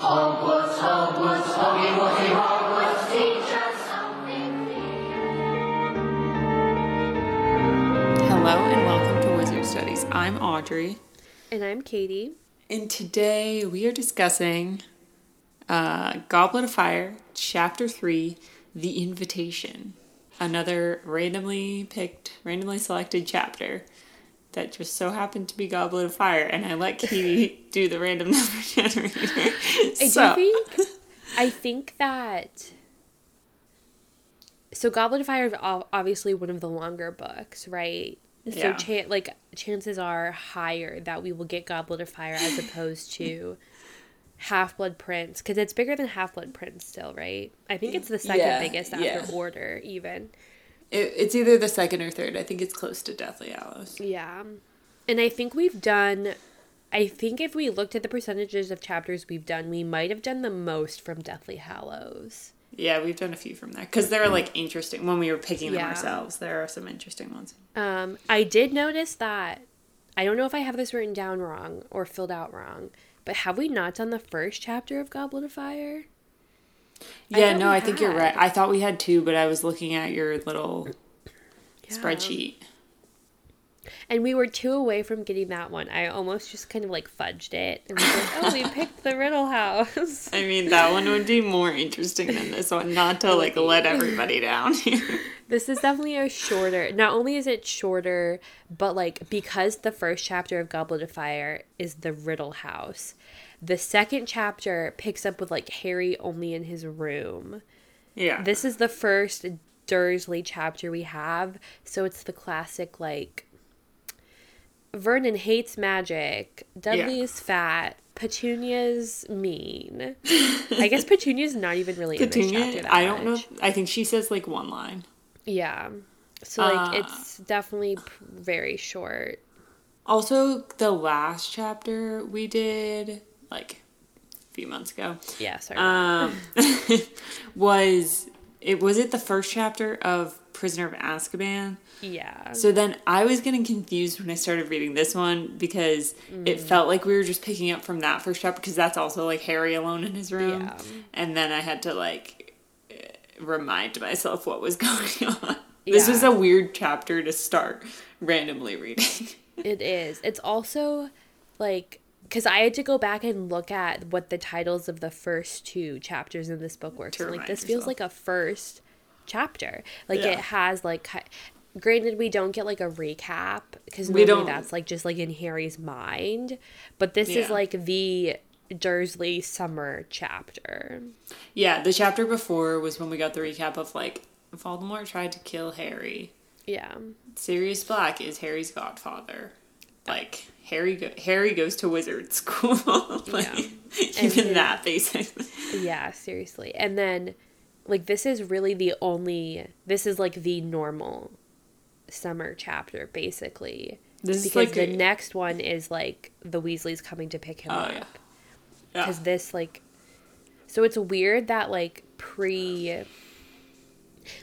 Hogwarts, Hogwarts, Hoggy Woggy Hogwarts, teach us something Hello and welcome to Wizard Studies. I'm Audrey, And I'm Katie. and today we are discussing uh, Goblet of Fire, Chapter 3 The Invitation. Another randomly picked, randomly selected chapter that just so happened to be Goblet of Fire, and I let Katie do the random number generator. I So- do think I think that so Goblet of Fire is obviously one of the longer books, right? So Yeah. cha- like chances are higher that we will get Goblet of Fire as opposed to Half Blood Prince because it's bigger than Half Blood Prince still, right? I think it's the second Yeah, biggest after yeah. Order even. It, it's either the second or third. I think it's close to Deathly Hallows. Yeah. And I think we've done I think if we looked at the percentages of chapters we've done, we might have done the most from Deathly Hallows. Yeah, we've done a few from there because they're like interesting. When we were picking them Yeah. ourselves, there are some interesting ones. Um, I did notice that I don't know if I have this written down wrong or filled out wrong, but have we not done the first chapter of Goblet of Fire? Yeah, thought no, I think you're right. I thought we had two, but I was looking at your little Yeah. spreadsheet. And we were two away from getting that one. I almost just kind of like fudged it and like, "Oh, we picked the Riddle House." I mean, that one would be more interesting than this one. Not to like let everybody down here. This is definitely a shorter. Not only is it shorter, but like because the first chapter of Goblet of Fire is the Riddle House, the second chapter picks up with like Harry only in his room. Yeah, This is the first Dursley chapter we have, so it's the classic like Vernon hates magic, Dudley Yeah. is fat, Petunia's mean. I guess Petunia's not even really in this chapter Petunia. that I don't know. I think she says like one line. Yeah. So like Uh, it's definitely very short. Also, the last chapter we did like a few months ago. Yeah, sorry. um, was it was it the first chapter of Prisoner of Azkaban? yeah. So then I was getting confused when I started reading this one because it felt like we were just picking up from that first chapter because that's also like Harry alone in his room, Yeah. and then I had to like remind myself what was going on. This was a weird chapter to start randomly reading. It is. It's also like because I had to go back and look at what the titles of the first two chapters in this book were. So, like this feels like a first chapter. Like Yeah. it has like. Granted, we don't get like a recap because We don't. that's like just like in Harry's mind, but this is like the Dursley summer chapter. yeah, the chapter before was when we got the recap of like Voldemort tried to kill Harry. Yeah, Sirius Black is Harry's godfather. Like Harry, go- Harry goes to wizard school. like, Yeah. Even And- that, basically. Yeah, seriously. And then like this is really the only this is like the normal summer chapter basically. This is because like the a- next one is like the Weasleys coming to pick him Oh, up. yeah. Yeah. This like so it's weird that like pre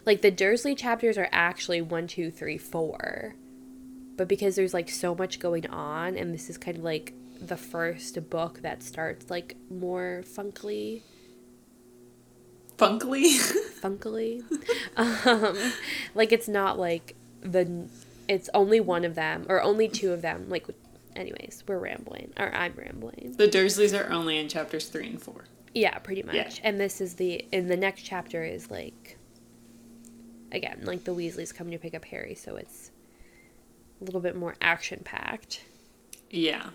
like the Dursley chapters are actually one, two, three, four. But because there's like so much going on and this is kind of like the first book that starts like more funkily Funkily. funkily. um, like it's not like the it's only one of them or only two of them. Like, anyways, we're rambling or I'm rambling. the Dursleys are only in chapters three and four. Yeah, pretty much. Yeah. And this is the in the next chapter is like again like the Weasleys coming to pick up Harry, so it's a little bit more action packed. Yeah.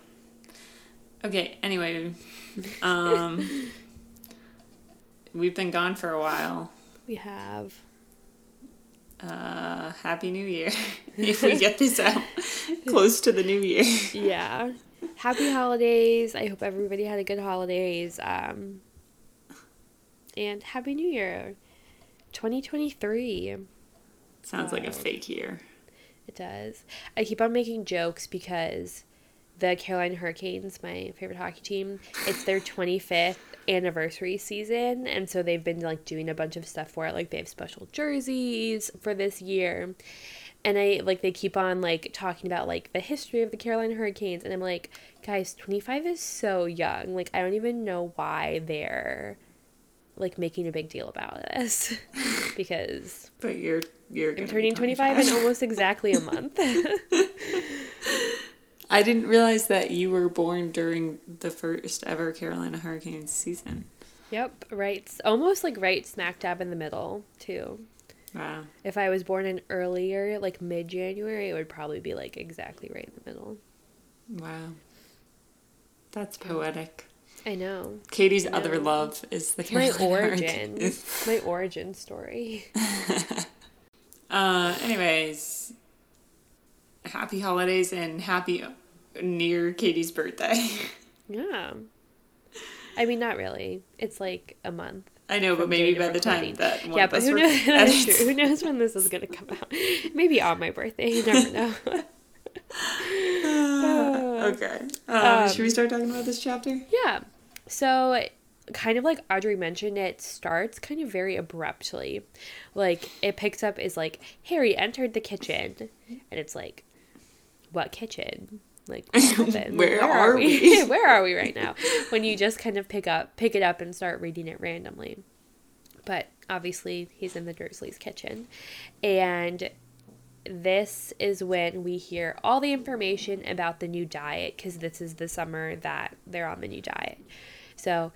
Okay, anyway. Um, we've been gone for a while. We have Uh, Happy New Year. if we get this out close to the new year. yeah. Happy holidays. I hope everybody had a good holidays. Um and happy new year. 2023. Sounds like a fake year. It does. I keep on making jokes because the Carolina Hurricanes, my favorite hockey team, it's their 25th anniversary season and so they've been like doing a bunch of stuff for it like they have special jerseys for this year and I like they keep on like talking about like the history of the Carolina Hurricanes and I'm like, guys, 25 is so young. Like I don't even know why they're like making a big deal about this because But you're you're I'm turning 25 in almost exactly a month. I didn't realize that you were born during the first ever Carolina Hurricanes season. yep, right. Almost like right smack dab in the middle, too. Wow. If I was born in earlier, like mid January, it would probably be like exactly right in the middle. Wow. That's poetic. I know. Katie's I other love is the My origin. Hurricanes. My origin story. Uh, anyways, happy holidays and happy near Katie's birthday. Yeah. I mean, not really. It's like a month. I know, but maybe by the time that one yeah, but who knows? Who knows when this is gonna come out? Maybe on my birthday. You never know. okay. Um, should we start talking about this chapter? yeah. So, kind of like Audrey mentioned, it starts kind of very abruptly. Like it picks up is like Harry entered the kitchen, and it's like, what kitchen? Like happened? Where are we? Where are we right now? When you just kind of pick up, pick it up, and start reading it randomly. But obviously, he's in the Dursleys' kitchen, and this is when we hear all the information about the new diet because this is the summer that they're on the new diet. So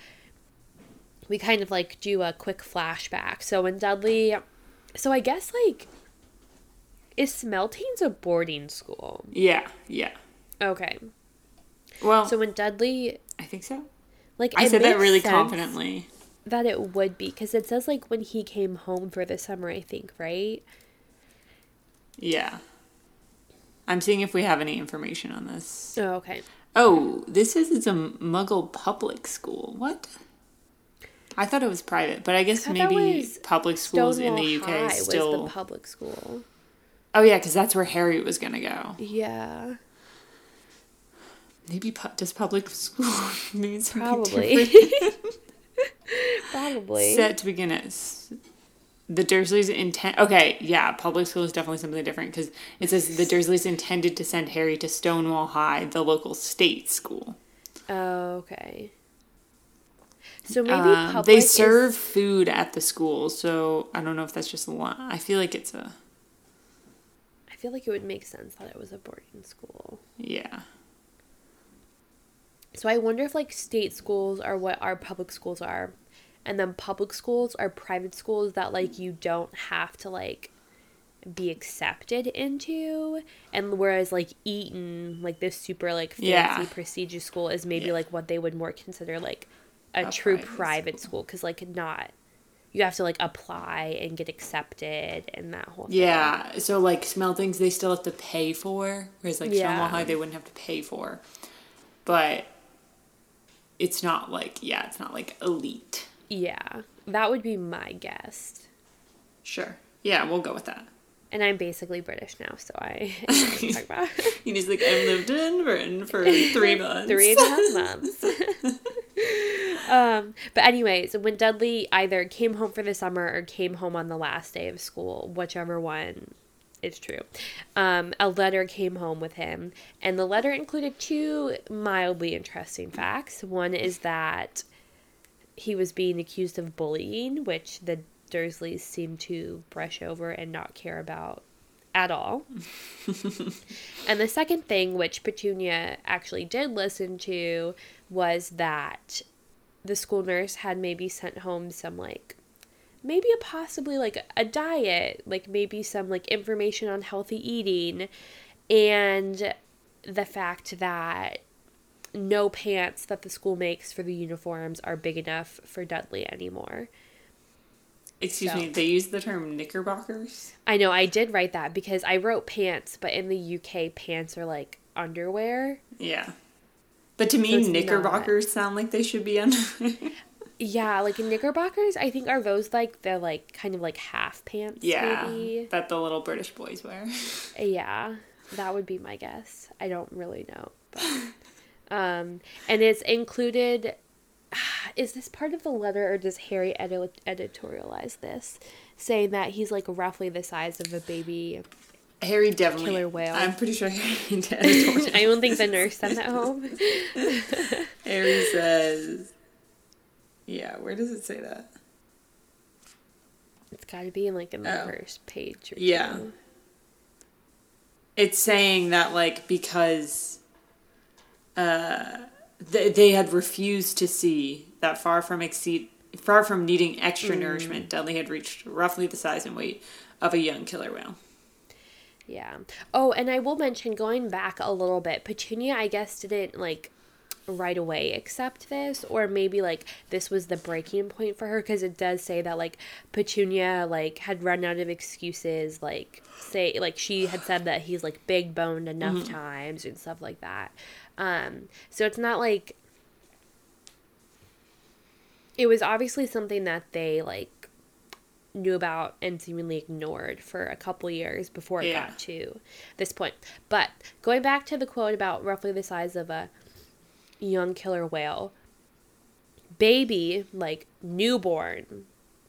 we kind of like do a quick flashback. So when Dudley, so I guess like, is Smeltings a boarding school? Yeah, yeah. Okay. Well, So when Dudley, I think so. like, I said that really confidently. That it would be because it says like when he came home for the summer, I think, right? Yeah. I'm seeing if we have any information on this. Oh, okay. Oh, this is it's a Muggle public school. What? I thought it was private, but I guess that maybe public schools in the UK High still. was the public school. oh yeah, because that's where Harry was gonna go. Yeah, Maybe pu- does public school mean something probably. different? probably. Set to begin as the Dursleys intent. Okay, yeah, public school is definitely something different because it says the Dursleys intended to send Harry to Stonewall High, the local state school. Oh, okay. So maybe Um, they is- serve food at the school, so I don't know if that's just a one. I feel like it's a I feel like it would make sense that it was a boarding school. yeah. So I wonder if like state schools are what our public schools are, and then public schools are private schools that like you don't have to like be accepted into, and whereas like Eton, like this super like fancy Yeah. prestigious school is maybe Yeah. like what they would more consider like a, A true private private school because like not you have to like apply and get accepted and that whole thing. Yeah, so like Smeltings they still have to pay for, whereas like Yeah. High they wouldn't have to pay for. But it's not like yeah, it's not like elite. Yeah, that would be my guess. Sure. Yeah, we'll go with that. And I'm basically British now, so I, I know what I'm talking about. He's like, I've lived in Britain for three months. Three and a half months. um, but anyways, when Dudley either came home for the summer or came home on the last day of school, whichever one is true, um, a letter came home with him, and the letter included two mildly interesting facts. One is that he was being accused of bullying, which the Dursleys seemed to brush over and not care about at all. and the second thing, which Petunia actually did listen to, was that the school nurse had maybe sent home some like maybe a possibly like a diet, like maybe some like information on healthy eating and the fact that no pants that the school makes for the uniforms are big enough for Dudley anymore. Excuse So- me, they use the term knickerbockers. I know I did write that because I wrote pants, but in the UK pants are like underwear. Yeah. But to me, it's knickerbockers sound like they should be under. Yeah, like knickerbockers, I think are those like the like kind of like half pants yeah. maybe. That the little British boys wear. Yeah, that would be my guess. I don't really know. But, um, and it's included. Is this part of the letter, or does Harry edit- editorialize this, saying that he's like roughly the size of a baby Harry definitely. Killer whale. I'm pretty sure Harry did. I don't think the nurse sent that home. Harry says, "Yeah, where does it say that?" It's got to be in like in the Oh. first page. Or Yeah. two. It's saying that like because uh th- they had refused to see that far from exceed far from needing extra nourishment, Dudley had reached roughly the size and weight of a young killer whale. Yeah. Oh, and I will mention going back a little bit, Petunia, I guess, didn't like right away accept this, or maybe like this was the breaking point for her because it does say that like Petunia like had run out of excuses, like say like she had said that he's like big boned enough times and stuff like that. Um, so it's not like it was obviously something that they like knew about and seemingly ignored for a couple years before it Yeah. got to this point. But going back to the quote about roughly the size of a young killer whale, baby, like newborn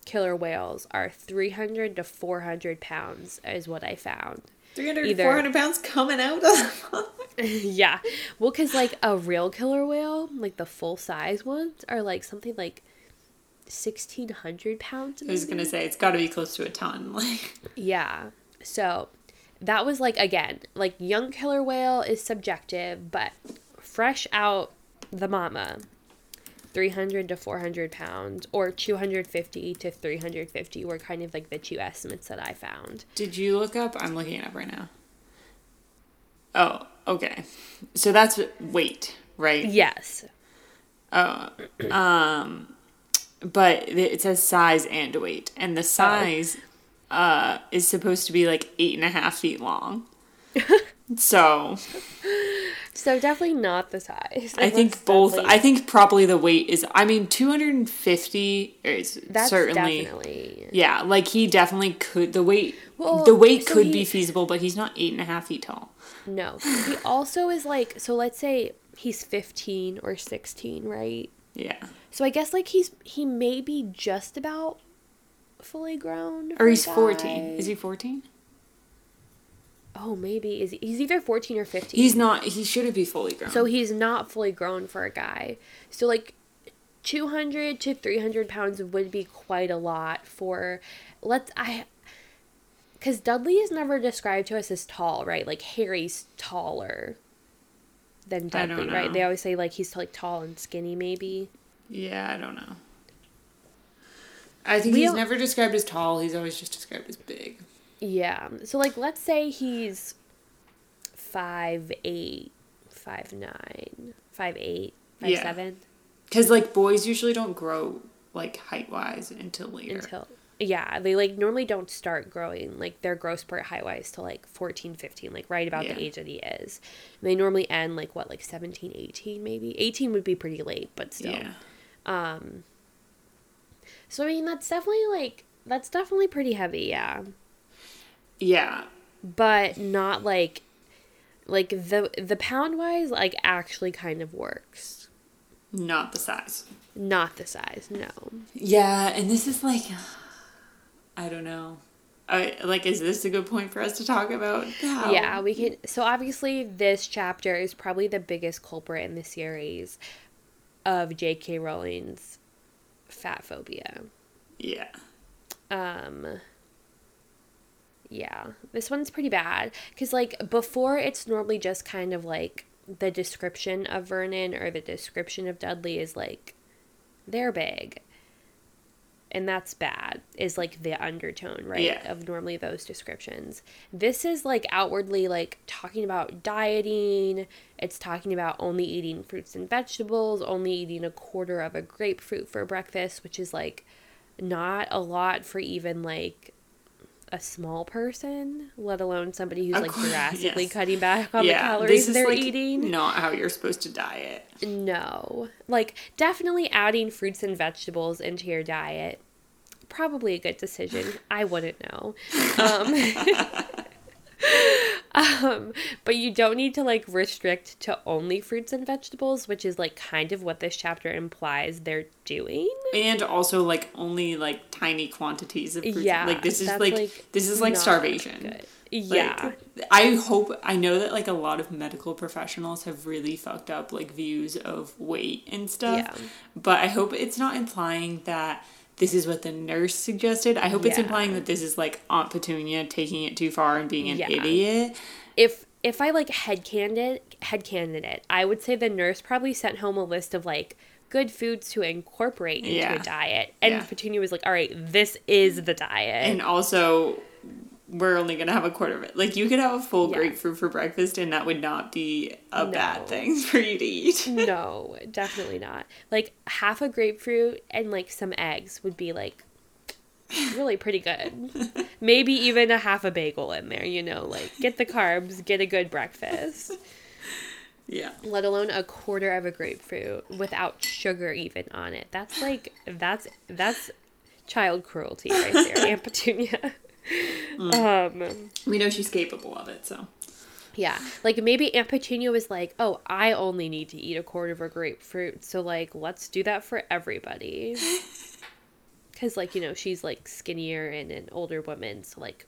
killer whales are 300 to 400 pounds, is what I found. 300 Either- 400 pounds coming out of the yeah. Well, because like a real killer whale, like the full size ones, are like something like 1600 pounds. I was gonna say it's got to be close to a ton. Like, Yeah. So that was like again, like young killer whale is subjective, but fresh out the mama, 300 to 400 pounds or 250 to 350 were kind of like the two estimates that I found. did you look up? I'm looking it up right now. Oh, okay. So that's weight, right? Yes. Oh, um, but it says size and weight, and the size uh is supposed to be like eight and a half feet long. so So definitely not the size. I think both. definitely- I think probably the weight is. I mean, two hundred and fifty is that's certainly. definitely Yeah, like he definitely could. The weight, Well, the weight so could he- be feasible, but he's not eight and a half feet tall. no. He also is like so. Let's say he's 15 or 16, right? Yeah, So I guess like he's he may be just about fully grown. or he's fourteen. Is he fourteen? Oh, maybe is he, he's either 14 or 15. He's not. He shouldn't be fully grown. so he's not fully grown for a guy. So like 200 to 300 pounds would be quite a lot for let's I because Dudley is never described to us as tall, right? Like Harry's taller than Dudley, right? They always say like he's like tall and skinny, maybe. yeah, I don't know. I think We he's never described as tall. He's always just described as big. Yeah. So like let's say he's five eight, five nine, five eight, five Yeah. seven Because like boys usually don't grow like height wise until later. until yeah, they like normally don't start growing like their growth spurt height wise till like 14, 15, like right about Yeah. the age that he is. And they normally end like what, like 17, 18 maybe. 18 would be pretty late, but still. yeah. Um So I mean that's definitely like that's definitely pretty heavy, yeah. Yeah. But not like like the the pound wise like actually kind of works. Not the size. Not the size, no. Yeah, and this is like, I don't know. I, like, is this a good point for us to talk about? How? Yeah, we can. So obviously, this chapter is probably the biggest culprit in the series of J.K. Rowling's fat phobia. Yeah. Um. Yeah, this one's pretty bad because like before, it's normally just kind of like the description of Vernon or the description of Dudley is like they're big. And that's bad, is like the undertone, right? Yeah. Of normally those descriptions. This is like outwardly like talking about dieting. It's talking about only eating fruits and vegetables, only eating a quarter of a grapefruit for breakfast, which is like not a lot for even like a small person, let alone somebody who's Of like course, drastically yes. cutting back on yeah. the calories they're like eating. not how you're supposed to diet. No. Like, definitely adding fruits and vegetables into your diet. Probably a good decision. I wouldn't know. Um, um, but you don't need to, like, restrict to only fruits and vegetables, which is, like, kind of what this chapter implies they're doing. And also, like, only like tiny quantities of fruits. Yeah, Like, this is like, like, this is like starvation. good. Yeah. I hope I know that like a lot of medical professionals have really fucked up like views of weight and stuff. Yeah. But I hope it's not implying that this is what the nurse suggested. I hope it's implying that this is like Aunt Petunia taking it too far and being an Yeah. idiot. if if I like head candidate head candidate, I would say the nurse probably sent home a list of like good foods to incorporate into Yeah. a diet. And Yeah. Petunia was like, All right, this is the diet. And also we're only gonna have a quarter of it. Like you could have a full Yeah. grapefruit for breakfast and that would not be a No. bad thing for you to eat. no, definitely not. Like half a grapefruit and like some eggs would be like really pretty good. Maybe even a half a bagel in there, you know, like get the carbs, get a good breakfast. Yeah. Let alone a quarter of a grapefruit without sugar even on it. That's like that's that's child cruelty right there, Aunt Petunia. Um We know she's capable of it, so Yeah, like maybe Aunt Petunia was like, "Oh, I only need to eat a quarter of a grapefruit, so like let's do that for everybody." Because like you know she's like skinnier and an older woman, so like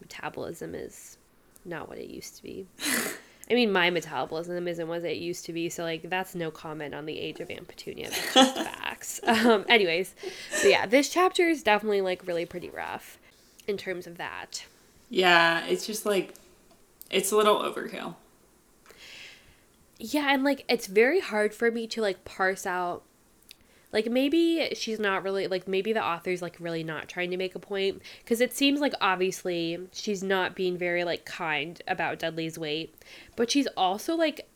metabolism is not what it used to be. I mean, my metabolism isn't what it used to be, so like that's no comment on the age of Aunt Petunia. That's just facts. Um, anyways, so yeah, this chapter is definitely like really pretty rough in terms of that. yeah, it's just like it's a little overkill. Yeah, and like it's very hard for me to like parse out like maybe she's not really like maybe the author's like really not trying to make a point because it seems like obviously she's not being very like kind about Dudley's weight, but she's also like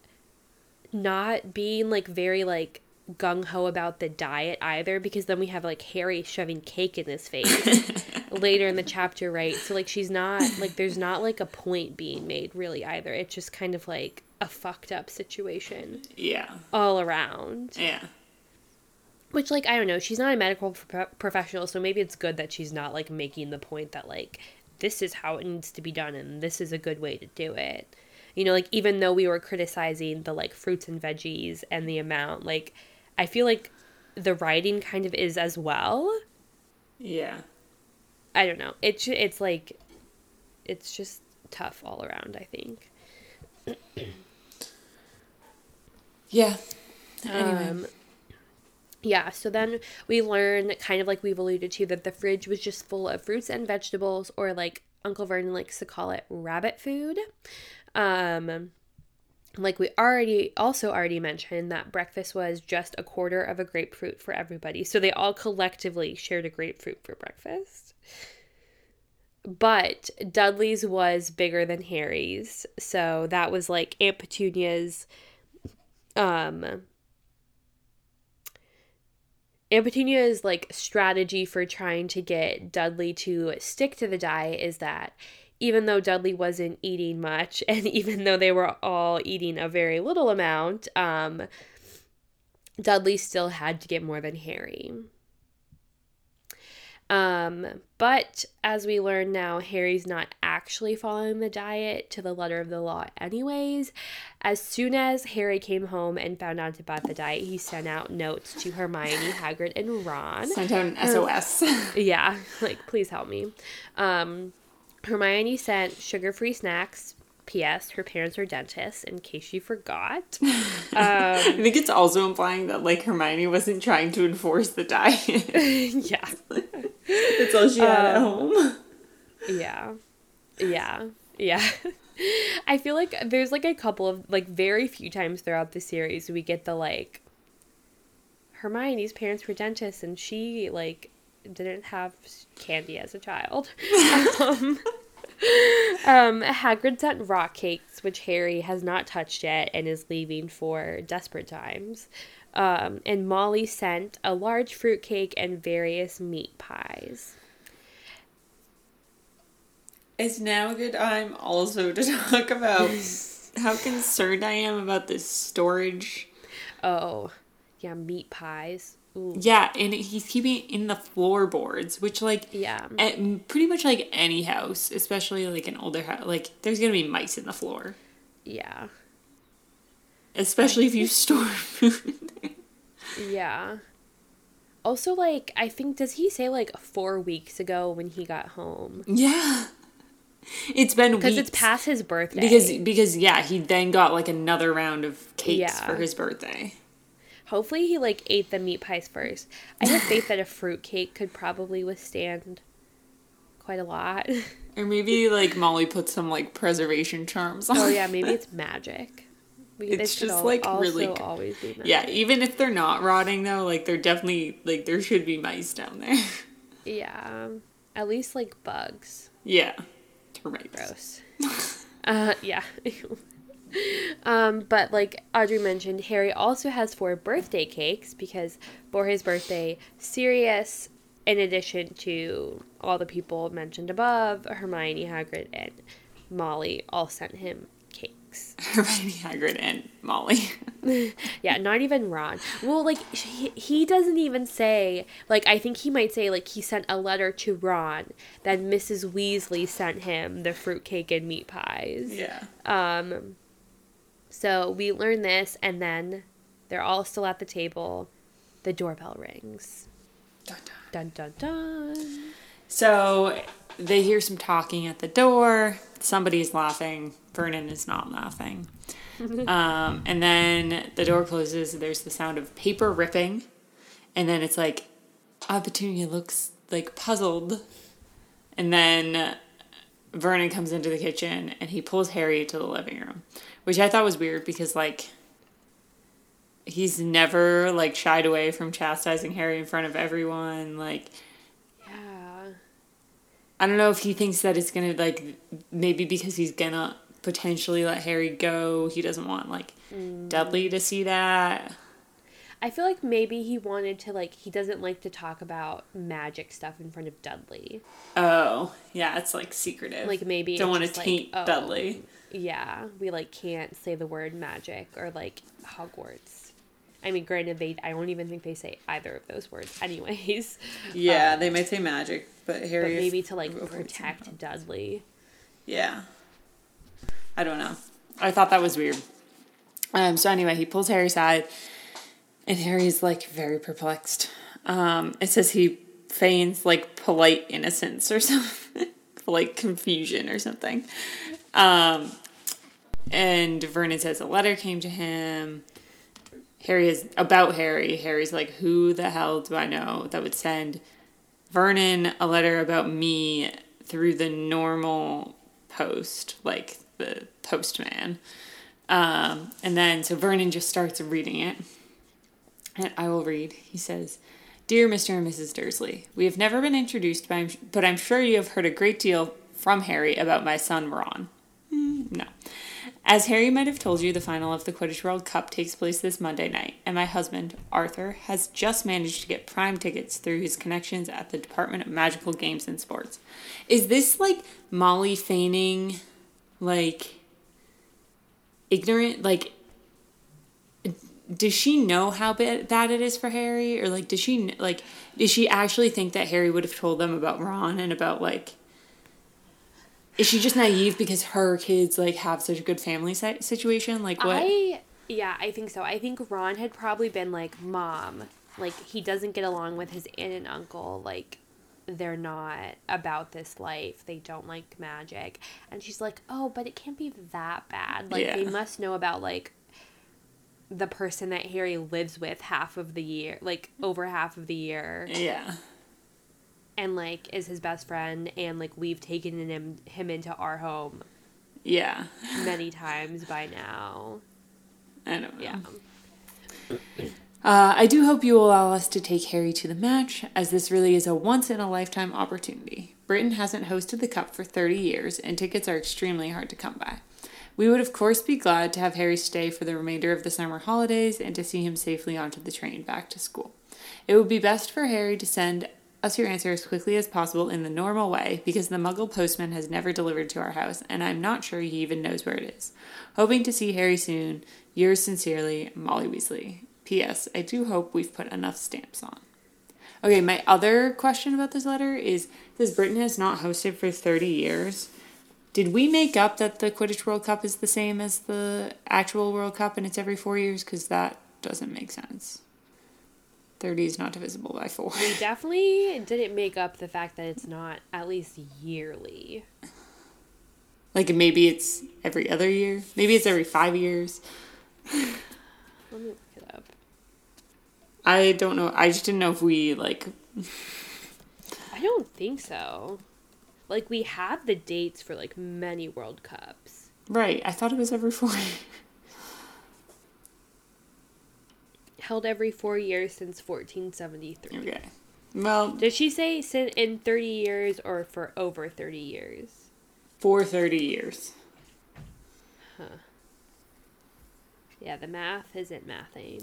not being like very like gung ho about the diet either because then we have like Harry shoving cake in his face later in the chapter, right? So like she's not like there's not like a point being made really either. It's just kind of like a fucked up situation Yeah. all around. Yeah. Which like I don't know, she's not a medical pro- professional, so maybe it's good that she's not like making the point that like this is how it needs to be done and this is a good way to do it. You know, like even though we were criticizing the like fruits and veggies and the amount, like I feel like the writing kind of is as well. Yeah. I don't know. It's it's like it's just tough all around, I think. Yeah. Anyway. Um, yeah, so then we learn, kind of like we've alluded to, that the fridge was just full of fruits and vegetables, or like Uncle Vernon likes to call it rabbit food. Um, like we already also already mentioned that breakfast was just a quarter of a grapefruit for everybody. So they all collectively shared a grapefruit for breakfast. But Dudley's was bigger than Harry's. So that was like Aunt Petunia's um Aunt Petunia's like strategy for trying to get Dudley to stick to the diet is that even though Dudley wasn't eating much and even though they were all eating a very little amount, um Dudley still had to get more than Harry. Um, but as we learn now, Harry's not actually following the diet to the letter of the law, anyways. As soon as Harry came home and found out about the diet, he sent out notes to Hermione, Hagrid, and Ron. Sent out an SOS. Yeah, like, please help me. Um, Hermione sent sugar free snacks. P.S. Her parents are dentists, in case you forgot. I think it's also implying that like Hermione wasn't trying to enforce the diet. yeah. That's all she had at home. Yeah. Yeah. Yeah. I feel like there's like a couple of like very few times throughout the series we get the like Hermione's parents were dentists and she like didn't have candy as a child. um, um Hagrid sent rock cakes which Harry has not touched yet and is leaving for desperate times. Um, and Molly sent a large fruitcake and various meat pies. It's now a good time also to talk about how concerned I am about this storage. Oh, yeah, meat pies. Ooh. Yeah, and he's keeping it in the floorboards, which like Yeah. at pretty much like any house, especially like an older house, like there's gonna be mice in the floor, Yeah. especially if you store food. Yeah. Also, like, I think, does he say like four weeks ago when he got home? Yeah, It's been weeks. Because it's past his birthday. because because yeah, he then got like another round of cakes Yeah. for his birthday. Hopefully he like ate the meat pies first. I have faith that a fruit cake could probably withstand quite a lot. Or maybe like Molly put some like preservation charms oh, on. oh yeah, maybe it's magic. It's just, al- like, really always be magic. Yeah, even if they're not rotting though, like they're definitely like there should be mice down there. Yeah. At least like bugs. yeah. Termites. Gross. uh yeah. um, but like Audrey mentioned, Harry also has four birthday cakes because for his birthday, Sirius, in addition to all the people mentioned above, Hermione, Hagrid, and Molly all sent him cakes. Hermione Hagrid and Molly. Yeah, not even Ron. Well, like he, he doesn't even say like I think he might say like he sent a letter to Ron that Mrs. Weasley sent him the fruitcake and meat pies. yeah. Um so we learn this and then they're all still at the table. The doorbell rings. Dun, dun. Dun dun dun. So they hear some talking at the door. Somebody's laughing. Vernon is not laughing. um, and then the door closes. There's the sound of paper ripping. And then it's like, Petunia looks like puzzled. And then Vernon comes into the kitchen and he pulls Harry to the living room, which I thought was weird because, like, he's never like shied away from chastising Harry in front of everyone. Like. I don't know if he thinks that it's gonna like maybe because he's gonna potentially let Harry go. He doesn't want like mm. Dudley to see that. I feel like maybe he wanted to like he doesn't like to talk about magic stuff in front of Dudley. Oh, yeah, it's like secretive. Like maybe don't want to just like, taint oh, Dudley. Yeah, we like can't say the word magic or like Hogwarts. I mean, granted, they I don't even think they say either of those words, anyways. Yeah, they might say magic, but But Harry. maybe to like protect. Dudley. Yeah. I don't know. I thought that was weird. Um. So anyway, he pulls Harry aside, and Harry's like very perplexed. Um. It says he feigns like polite innocence or something, like confusion or something. Um. And Vernon says a letter came to him. Harry is about Harry. Harry's like, who the hell do I know that would send Vernon a letter about me through the normal post, like the postman. Um, and then so Vernon just starts reading it. And I will read. He says, Dear Mr. and Mrs. Dursley, we have never been introduced, I'm, but I'm sure you have heard a great deal from Harry about my son Ron. Hmm, no. As Harry might have told you, the final of the Quidditch World Cup takes place this Monday night, and my husband, Arthur, has just managed to get prime tickets through his connections at the Department of Magical Games and Sports. Is this like Molly feigning, like, ignorant? Like, does she know how bad, bad it is for Harry? Or, like, does she, like, does she actually think that Harry would have told them about Ron and about, like, is she just naive because her kids like have such a good family situation? Like what? I yeah, I think so. I think Ron had probably been like, "Mom, like he doesn't get along with his aunt and uncle. Like they're not about this life. They don't like magic." And she's like, "Oh, but it can't be that bad. Like they must know about like the person that Harry lives with half of the year, like over half of the year, yeah, and like is his best friend and like we've taken him him into our home yeah. many times by now." I don't know. Yeah. Uh, I do hope you will allow us to take Harry to the match, as this really is a once in a lifetime opportunity. Britain hasn't hosted the Cup for 30 years, and tickets are extremely hard to come by. We would, of course, be glad to have Harry stay for the remainder of the summer holidays and to see him safely onto the train back to school. It would be best for Harry to send us your answer as quickly as possible in the normal way because the muggle postman has never delivered to our house and I'm not sure he even knows where it is. Hoping to see Harry soon. Yours sincerely, Molly Weasley. P.S. I do hope we've put enough stamps on. Okay, my other question about this letter is this Britain has not hosted for 30 years. Did we make up that the Quidditch World Cup is the same as the actual World Cup and it's every four years? Because that doesn't make sense. 30 is not divisible by four. We definitely didn't make up the fact that it's not at least yearly. Like maybe it's every other year. Maybe it's every five years. Let me look it up. I don't know. I just didn't know if we like. I don't think so. Like we have the dates for like many World Cups. Right. I thought it was every four. Held every four years since 1473. okay. Well, Did she say in 30 years or for over 30 years? for thirty years. Huh. Yeah, the math isn't mathing.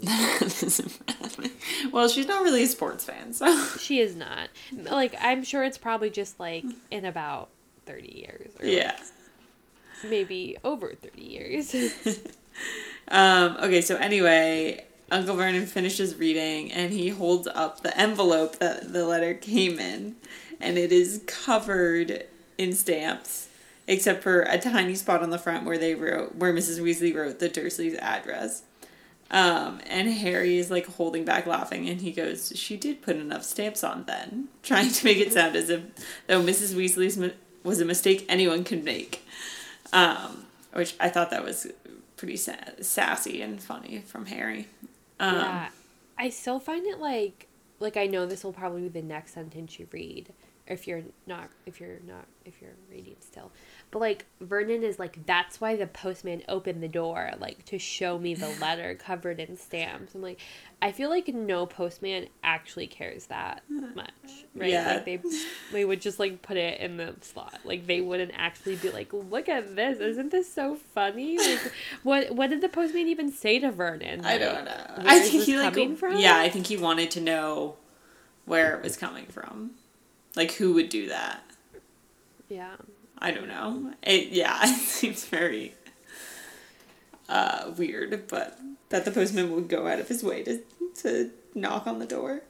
well, she's not really a sports fan, so she is not. Like, I'm sure it's probably just like in about 30 years. Or like, yeah. maybe over 30 years. Um, okay, so anyway, Uncle Vernon finishes reading and he holds up the envelope that the letter came in, and it is covered in stamps, except for a tiny spot on the front where they wrote where Mrs. Weasley wrote the Dursleys' address. Um, and Harry is like holding back laughing, and he goes, "She did put enough stamps on then," trying to make it sound as if though Mrs. Weasley's was a mistake anyone could make. Um, which I thought that was pretty sa- sassy and funny from Harry. Um, yeah. I still find it like like I know this will probably be the next sentence you read if you're not if you're not if you're reading still. But like Vernon is like that's why the postman opened the door like to show me the letter covered in stamps. I'm like I feel like no postman actually cares that much, right? Yeah. Like they they would just like put it in the slot. Like they wouldn't actually be like, "Look at this! Isn't this so funny?" Like, what what did the postman even say to Vernon? I don't know. I think he like from? yeah, I think he wanted to know where it was coming from, like who would do that. Yeah. I don't know. It yeah, it seems very uh, weird, but that the postman would go out of his way to to knock on the door.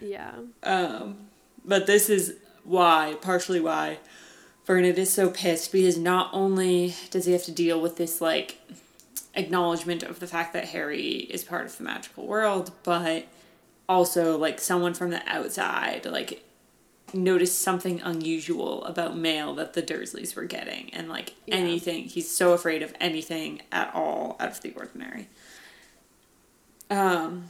Yeah. Um, but this is why, partially why, Vernon is so pissed because not only does he have to deal with this like acknowledgement of the fact that Harry is part of the magical world, but also like someone from the outside like noticed something unusual about mail that the Dursleys were getting and like Yeah. anything he's so afraid of anything at all out of the ordinary. Um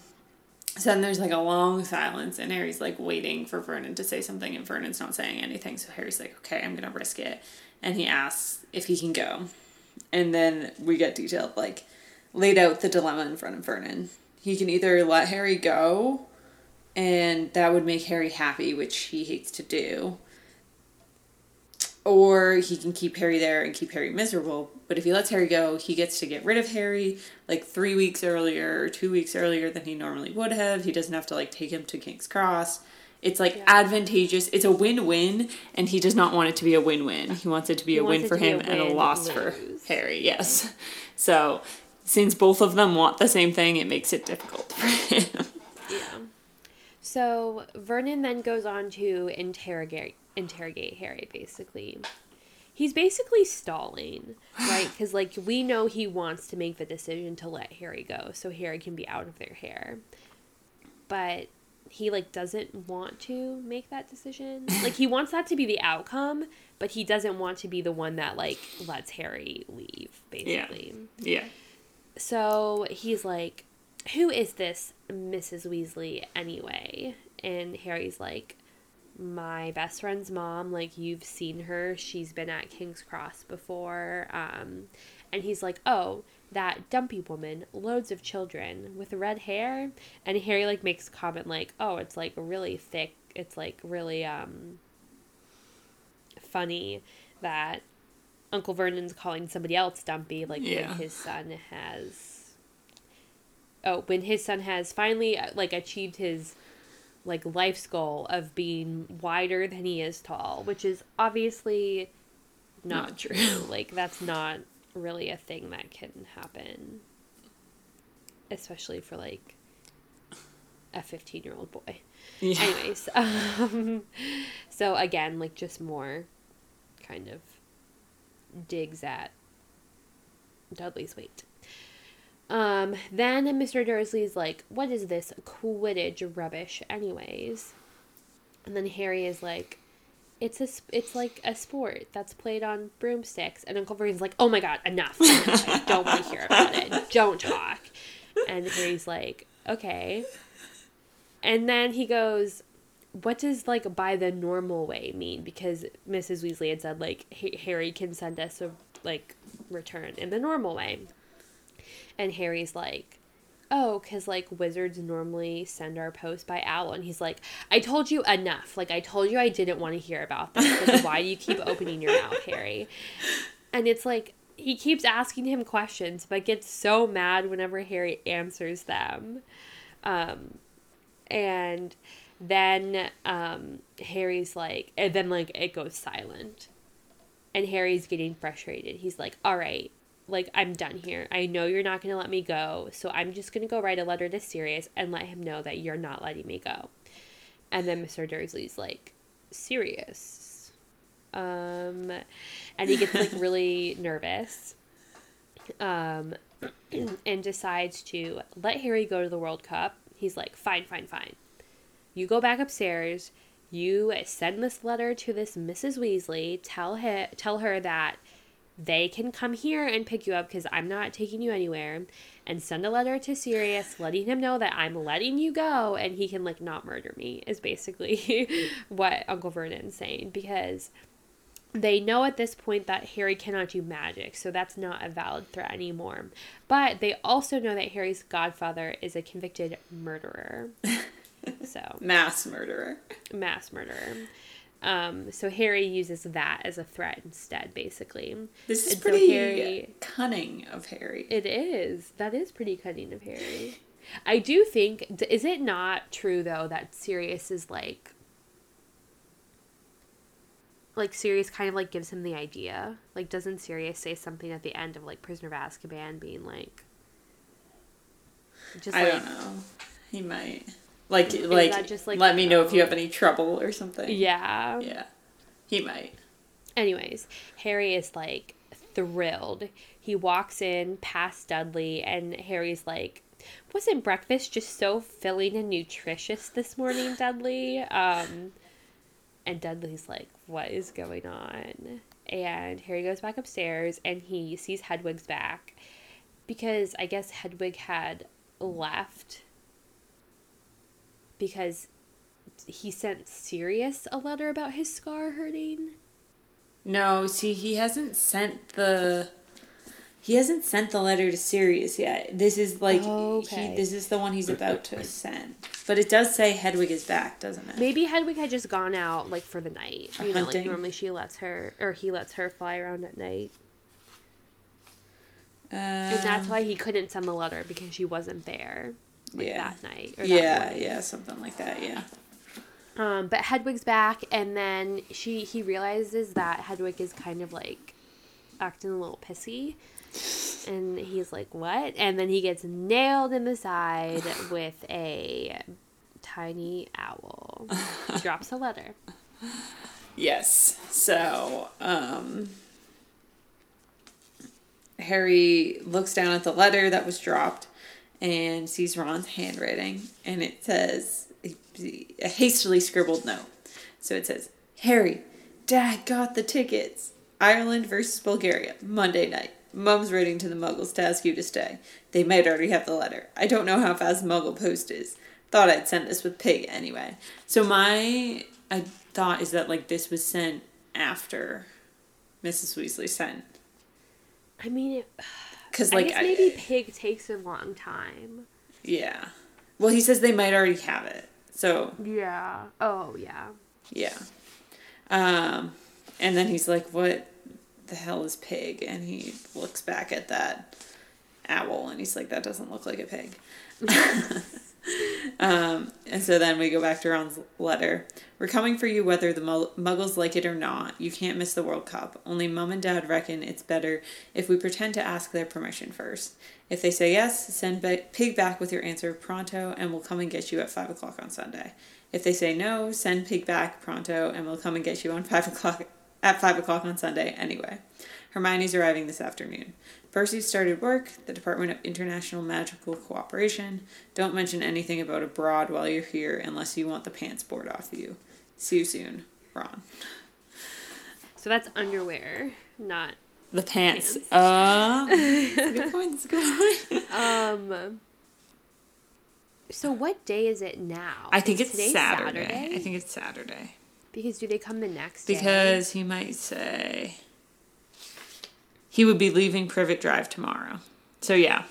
so then there's like a long silence, and Harry's like waiting for Vernon to say something, and Vernon's not saying anything. So Harry's like, okay, I'm gonna risk it. And he asks if he can go. And then we get detailed, like, laid out the dilemma in front of Vernon. He can either let Harry go, and that would make Harry happy, which he hates to do. Or he can keep Harry there and keep Harry miserable. But if he lets Harry go, he gets to get rid of Harry like three weeks earlier or two weeks earlier than he normally would have. He doesn't have to like take him to King's Cross. It's like Yeah. advantageous. It's a win win, and he does not want it to be a win win. He wants it to be He a win for be a him and a win, loss for. Harry, yes. So since both of them want the same thing, it makes it difficult for him. Yeah. So Vernon then goes on to interrogate interrogate Harry basically. He's basically stalling, right? Cuz like we know he wants to make the decision to let Harry go so Harry can be out of their hair. But he like doesn't want to make that decision. Like he wants that to be the outcome, but he doesn't want to be the one that like lets Harry leave basically. yeah. So he's like, Who is this Mrs. Weasley anyway? And Harry's like, My best friend's mom. Like, you've seen her. She's been at King's Cross before. Um, and he's like, Oh, that dumpy woman, loads of children with red hair. And Harry, like, makes a comment, like, Oh, it's like really thick. It's like really, um, funny that Uncle Vernon's calling somebody else dumpy, like Yeah. when his son has. Oh, when his son has finally uh, like achieved his like life's goal of being wider than he is tall, which is obviously not, Not true. like that's not really a thing that can happen, especially for like a fifteen-year-old boy. Yeah. Anyways, um, so again, like just more kind of digs at Dudley's weight. Um, then Mr. Dursley's like, What is this Quidditch rubbish, anyways? And then Harry is like, it's a it's like a sport that's played on broomsticks. And uncle vernon's like oh my god enough. I don't want to hear about it? Don't talk. And harry's like okay. And then he goes what does like by the normal way mean? Because mrs weasley had said like "Ha- harry can send us a like return in the normal way and harry's like oh, because like wizards normally send our post by owl. And he's like, I told you enough. Like, I told you I didn't want to hear about this. Why do you keep opening your mouth, Harry? And it's like, he keeps asking him questions, but gets so mad whenever Harry answers them. Um, and then um, Harry's like, and then like it goes silent. And Harry's getting frustrated. He's like, all right, like I'm done here. I know you're not going to let me go, so I'm just going to go write a letter to Sirius and let him know that you're not letting me go. And then Mr. Dursley's like, "Sirius." Um and he gets like really nervous. Um and decides to let Harry go to the World Cup. He's like, "Fine, fine, fine. You go back upstairs. You send this letter to this Mrs. Weasley. Tell her tell her that they can come here and pick you up because I'm not taking you anywhere. And send a letter to Sirius letting him know that I'm letting you go and he can like not murder me is basically what Uncle Vernon's saying because they know at this point that Harry cannot do magic, so that's not a valid threat anymore. But they also know that Harry's godfather is a convicted murderer. so Mass murderer. mass murderer. Um, so Harry uses that as a threat instead, basically. This is And so pretty Harry- cunning of Harry. It is. That is pretty cunning of Harry. I do think. Is it not true though that Sirius is like, like Sirius kind of like gives him the idea? Like, doesn't Sirius say something at the end of like Prisoner of Azkaban, being like, just I like, don't know. He might. Like, like, that just, like, let me know if you have any trouble or something. yeah. Yeah. He might. Anyways, Harry is like thrilled. He walks in past Dudley, and Harry's like, "Wasn't breakfast just so filling and nutritious this morning, Dudley?" Um, and Dudley's like, "What is going on?" And Harry goes back upstairs, and he sees Hedwig's back because I guess Hedwig had left because he sent Sirius a letter about his scar hurting. No, see, he hasn't sent the. He hasn't sent the letter to Sirius yet. This is like Okay. he. This is the one he's about to send. But it does say Hedwig is back, doesn't it? Maybe Hedwig had just gone out like for the night. You know, like normally she lets her or he lets her fly around at night. And that's Um, why he couldn't send the letter because she wasn't there like Yeah. that night or Yeah, morning. yeah, something like that. Yeah. Um, but Hedwig's back, and then she he realizes that Hedwig is kind of like acting a little pissy, and he's like, "What?" And then he gets nailed in the side with a tiny owl. Drops a letter. Yes. So, um, Harry looks down at the letter that was dropped and sees Ron's handwriting, and it says a hastily scribbled note. So it says, Harry, Dad got the tickets. Ireland versus Bulgaria, Monday night. Mum's writing to the Muggles to ask you to stay. They might already have the letter. I don't know how fast Muggle Post is. Thought I'd send this with Pig anyway. So my I thought is that like this was sent after Mrs. Weasley sent I mean, it, because I like I- maybe Pig takes a long time. yeah. Well, he says they might already have it. So Yeah. Oh yeah. yeah. Um, and then he's like, "What the hell is pig?" And he looks back at that owl, and he's like, "That doesn't look like a pig." um, and so then we go back to Ron's letter. We're coming for you whether the Muggles like it or not. You can't miss the World Cup. Only Mum and Dad reckon it's better if we pretend to ask their permission first. If they say yes, send Pig back with your answer pronto, and we'll come and get you at five o'clock on Sunday. If they say no, send Pig back pronto, and we'll come and get you on five o'clock at five o'clock on Sunday anyway. Hermione's arriving this afternoon. Percy started work, the Department of International Magical Cooperation. Don't mention anything about abroad while you're here unless you want the pants bored off you. See you soon, Ron. So that's underwear, not The pants. Pants. Uh, good point. Good point. um So what day is it now? I think Is it's today Saturday. I think it's Saturday. because do they come the next day? Because he might say he would be leaving Privet Drive tomorrow. So yeah.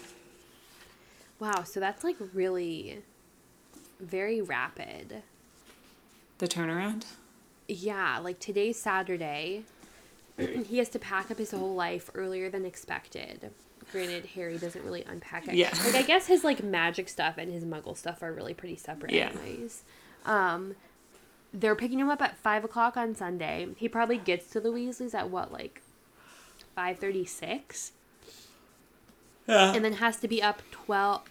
Wow, so that's like really very rapid. The turnaround? Yeah, like today's Saturday. he has to pack up his whole life earlier than expected. Granted, Harry doesn't really unpack it. Yeah. Like I guess his like magic stuff and his muggle stuff are really pretty separate Yeah. anyways. Um they're picking him up at five o'clock on Sunday. He probably gets to the Weasleys at what, like five thirty six? Yeah. And then has to be up 12,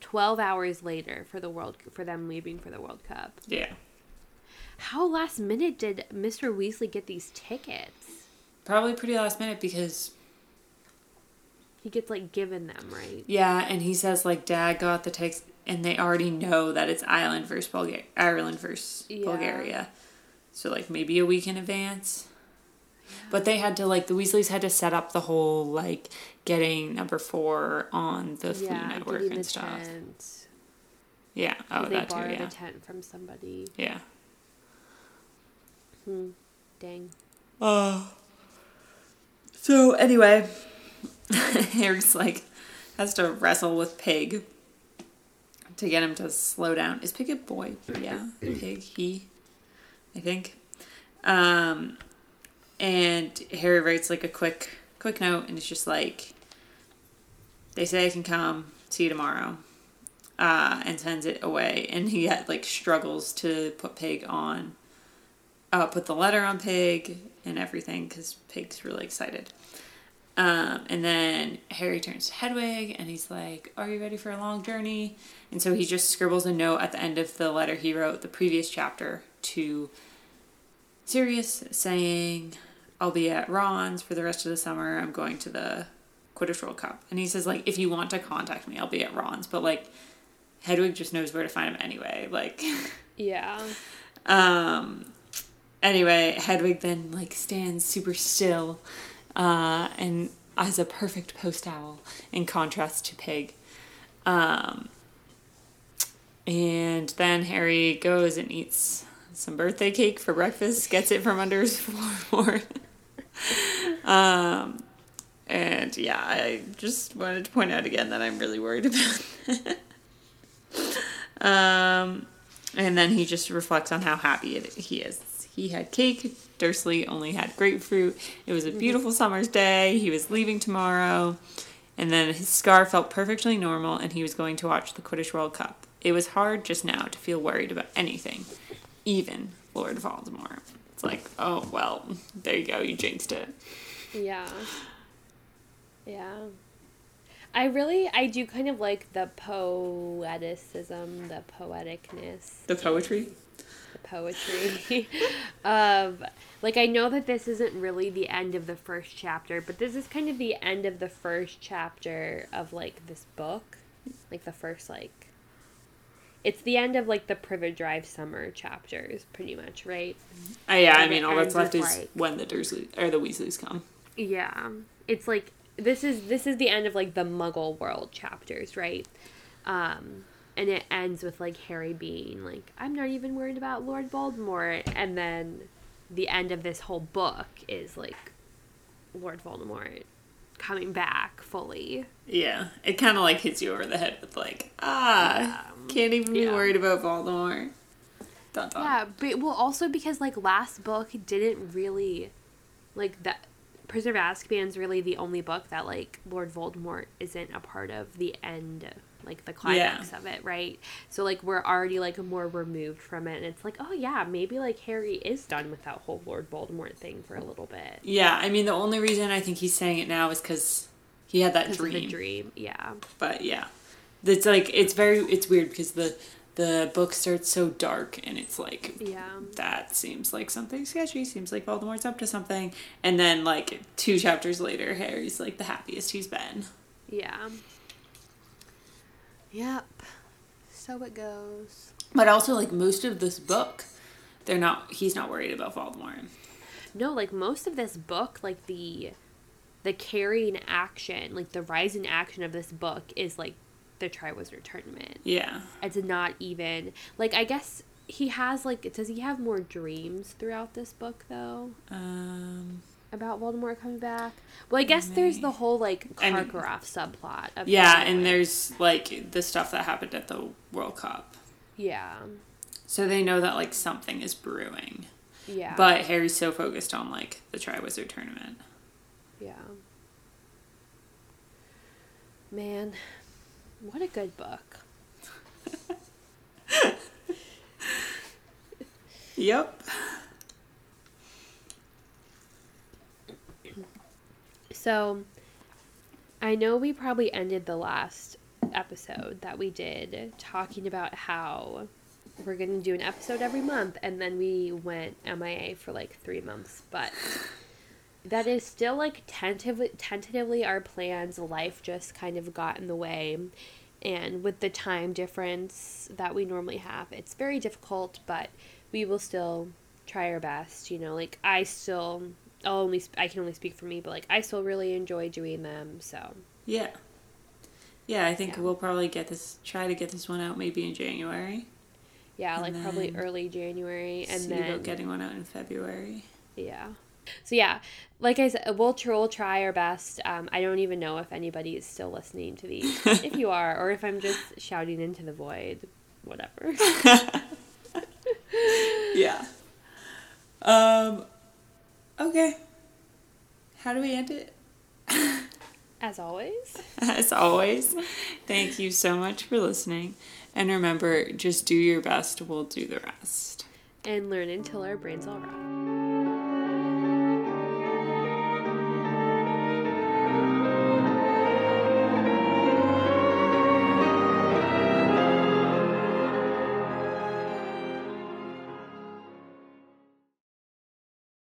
12 hours later for the world for them leaving for the World Cup. Yeah. How last minute did Mr. Weasley get these tickets? Probably pretty last minute because He gets like given them, right? yeah, and he says like dad got the text and they already know that it's Ireland versus Bulgaria Ireland versus Yeah. Bulgaria. So like maybe a week in advance. But they had to like the Weasleys had to set up the whole like getting number four on the Floo network and stuff. tent. Yeah. Oh, they that too. borrowed Yeah. a tent from somebody. Yeah. Hmm. Dang. Oh. So anyway, Harry's like has to wrestle with Pig to get him to slow down. Is Pig a boy? Yeah, Pig. He, I think. Um, and Harry writes like a quick quick note, and it's just like they say I can come. See you tomorrow. Uh, and sends it away, and he had, like struggles to put Pig on uh, put the letter on Pig and everything because Pig's really excited. Um, and then Harry turns to Hedwig and he's like, Are you ready for a long journey? And so he just scribbles a note at the end of the letter he wrote the previous chapter to Sirius saying, I'll be at Ron's for the rest of the summer. I'm going to the Quidditch World Cup. And he says, like, if you want to contact me, I'll be at Ron's. But like Hedwig just knows where to find him anyway. Like Yeah. um anyway hedwig then like stands super still uh and as a perfect post owl in contrast to pig um and then harry goes and eats some birthday cake for breakfast gets it from under his floorboard um and yeah i just wanted to point out again that i'm really worried about um and then he just reflects on how happy it, he is. He had cake. Dursley only had grapefruit. It was a beautiful summer's day. He was leaving tomorrow. And then his scar felt perfectly normal, and he was going to watch the Quidditch World Cup. It was hard just now to feel worried about anything, even Lord Voldemort. It's like, oh, well, there you go. You jinxed it. Yeah. Yeah. I really, I do kind of like the poeticism, the poeticness, The poetry? the poetry of, like, I know that this isn't really the end of the first chapter, but this is kind of the end of the first chapter of, like, this book. Like, the first, like, it's the end of, like, the Privet Drive summer chapters, pretty much, right? Uh, yeah, I mean, all that's left is like- when the Dursley or the Weasleys come. Yeah. It's like this is this is the end of like the Muggle world chapters, right? Um and it ends with like Harry being like, I'm not even worried about Lord Voldemort and then the end of this whole book is like Lord Voldemort coming back fully. Yeah, it kind of like hits you over the head with like, ah, can't even be yeah. worried about Voldemort. Dun, dun. Yeah, but well also because like last book didn't really like that Prisoner of Azkaban's really the only book that like Lord Voldemort isn't a part of the end like the climax of it, right? So like we're already like more removed from it and it's like, oh yeah, maybe like Harry is done with that whole Lord Voldemort thing for a little bit. Yeah, I mean, the only reason I think he's saying it now is because he had that dream. dream. Yeah. But yeah, it's like it's very it's weird because the the book starts so dark and it's like Yeah. that seems like something sketchy. Seems like Voldemort's up to something, and then like two chapters later, Harry's like the happiest he's been. Yeah. Yep. So it goes. But also, like most of this book, they're not. He's not worried about Voldemort. no, like most of this book, like the the carrying action, like the rising action of this book is like the Triwizard Tournament. Yeah. It's not even like I guess he has like does he have more dreams throughout this book though Um. About Voldemort coming back? Well, I guess there's the whole like I mean- Karkaroff subplot. Of Yeah, him, and there's like the stuff that happened at the World Cup. yeah, So they know that like something is brewing. yeah, But Harry's so focused on like the Triwizard tournament. yeah. Man, what a good book. Yep. So, I know we probably ended the last episode that we did talking about how we're going to do an episode every month, and then we went MIA for like three months. But that is still like tentatively, tentatively our plans. Life just kind of got in the way. And with the time difference that we normally have, it's very difficult, but we will still try our best. You know, like I still, I'll only, sp- I can only speak for me, but like I still really enjoy doing them. So Yeah. Yeah, I think Yeah. we'll probably get this try to get this one out maybe in January. yeah, like probably early January, and See then about getting one out in February. Yeah. So yeah, like I said, we'll, tr- we'll try our best. Um, I don't even know if anybody is still listening to these. if you are, or if I'm just shouting into the void, whatever. Yeah. Um okay. How do we end it? As always. As always, thank you so much for listening. And remember, just do your best, we'll do the rest. And learn until our brains all rot.